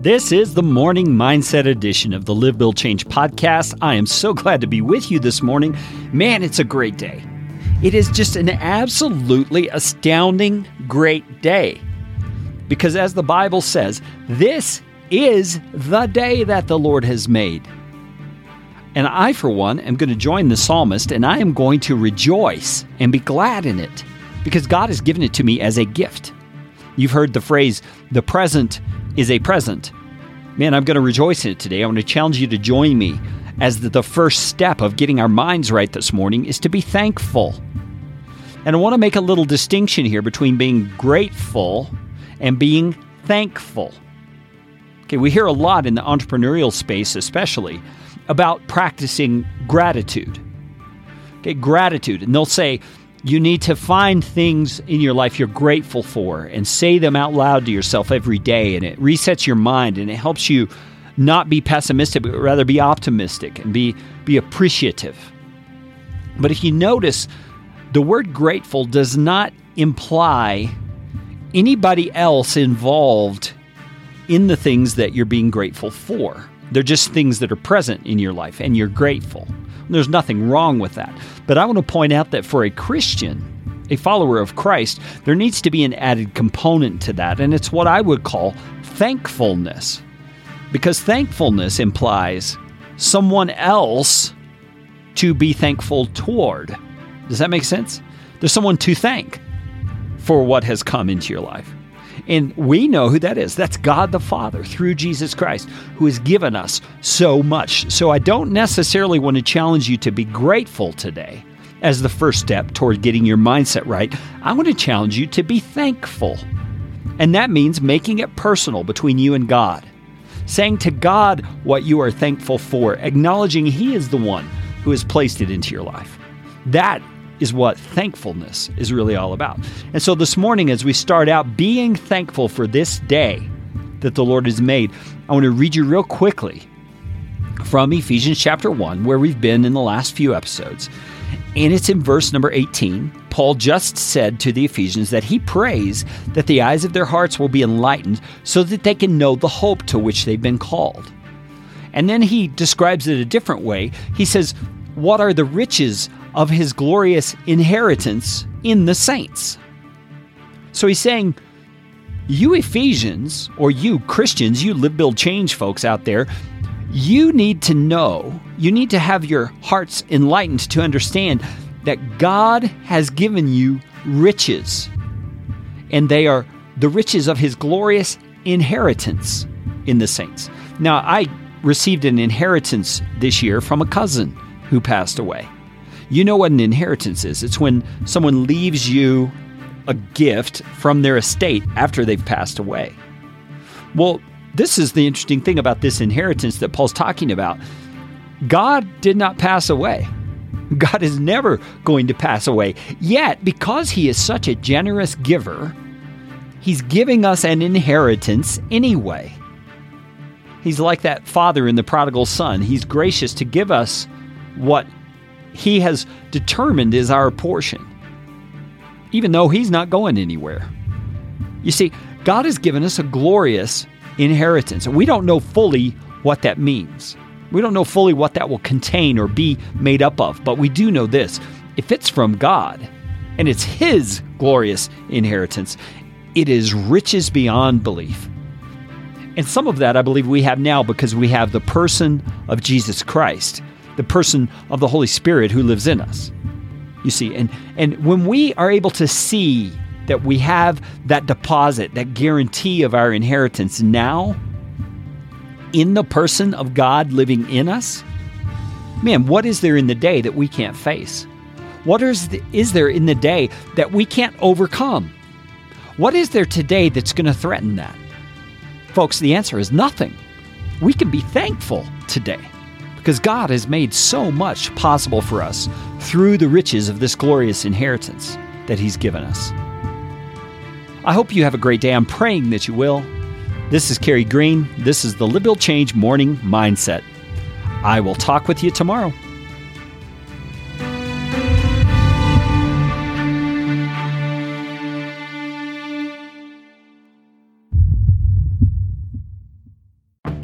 This is the morning mindset edition of the Live Build Change podcast. I am so glad to be with you this morning. Man, it's a great day. It is just an absolutely astounding great day. Because as the Bible says, this is the day that the Lord has made. And I, for one, am going to join the psalmist and I am going to rejoice and be glad in it because God has given it to me as a gift. You've heard the phrase, the present is a present. Man, I'm going to rejoice in it today. I want to challenge you to join me as the, the first step of getting our minds right this morning is to be thankful. And I want to make a little distinction here between being grateful and being thankful. Okay, we hear a lot in the entrepreneurial space, especially, about practicing gratitude. Okay, gratitude. And they'll say, you need to find things in your life you're grateful for and say them out loud to yourself every day. And it resets your mind and it helps you not be pessimistic, but rather be optimistic and be, be appreciative. But if you notice, the word grateful does not imply anybody else involved in the things that you're being grateful for. They're just things that are present in your life and you're grateful. There's nothing wrong with that. But I want to point out that for a Christian, a follower of Christ, there needs to be an added component to that, and it's what I would call thankfulness. Because thankfulness implies someone else to be thankful toward. Does that make sense? There's someone to thank for what has come into your life. And we know who that is. That's God the Father through Jesus Christ, who has given us so much. So I don't necessarily want to challenge you to be grateful today as the first step toward getting your mindset right. I want to challenge you to be thankful. And that means making it personal between you and God. Saying to God what you are thankful for, acknowledging He is the one who has placed it into your life. That is what thankfulness is really all about. And so this morning, as we start out being thankful for this day that the Lord has made, I want to read you real quickly from Ephesians chapter 1, where we've been in the last few episodes. And it's in verse number 18. Paul just said to the Ephesians that he prays that the eyes of their hearts will be enlightened so that they can know the hope to which they've been called. And then he describes it a different way. He says, What are the riches of his glorious inheritance in the saints. So he's saying, you Ephesians, or you Christians, you live, build, change folks out there, you need to know, you need to have your hearts enlightened to understand that God has given you riches, and they are the riches of his glorious inheritance in the saints. Now, I received an inheritance this year from a cousin who passed away. You know what an inheritance is it's when someone leaves you a gift from their estate after they've passed away. Well, this is the interesting thing about this inheritance that Paul's talking about. God did not pass away. God is never going to pass away. Yet, because He is such a generous giver, He's giving us an inheritance anyway. He's like that father in the prodigal son. He's gracious to give us what he has determined is our portion, even though He's not going anywhere. You see, God has given us a glorious inheritance, and we don't know fully what that means. We don't know fully what that will contain or be made up of, but we do know this if it's from God and it's His glorious inheritance, it is riches beyond belief. And some of that I believe we have now because we have the person of Jesus Christ the person of the Holy Spirit who lives in us. You see, and, and when we are able to see that we have that deposit, that guarantee of our inheritance now in the person of God living in us, man, what is there in the day that we can't face? What is, the, is there in the day that we can't overcome? What is there today that's going to threaten that? Folks, the answer is nothing. We can be thankful today because God has made so much possible for us through the riches of this glorious inheritance that He's given us. I hope you have a great day. I'm praying that you will. This is Carey Green. This is the Build Change Morning Mindset. I will talk with you tomorrow.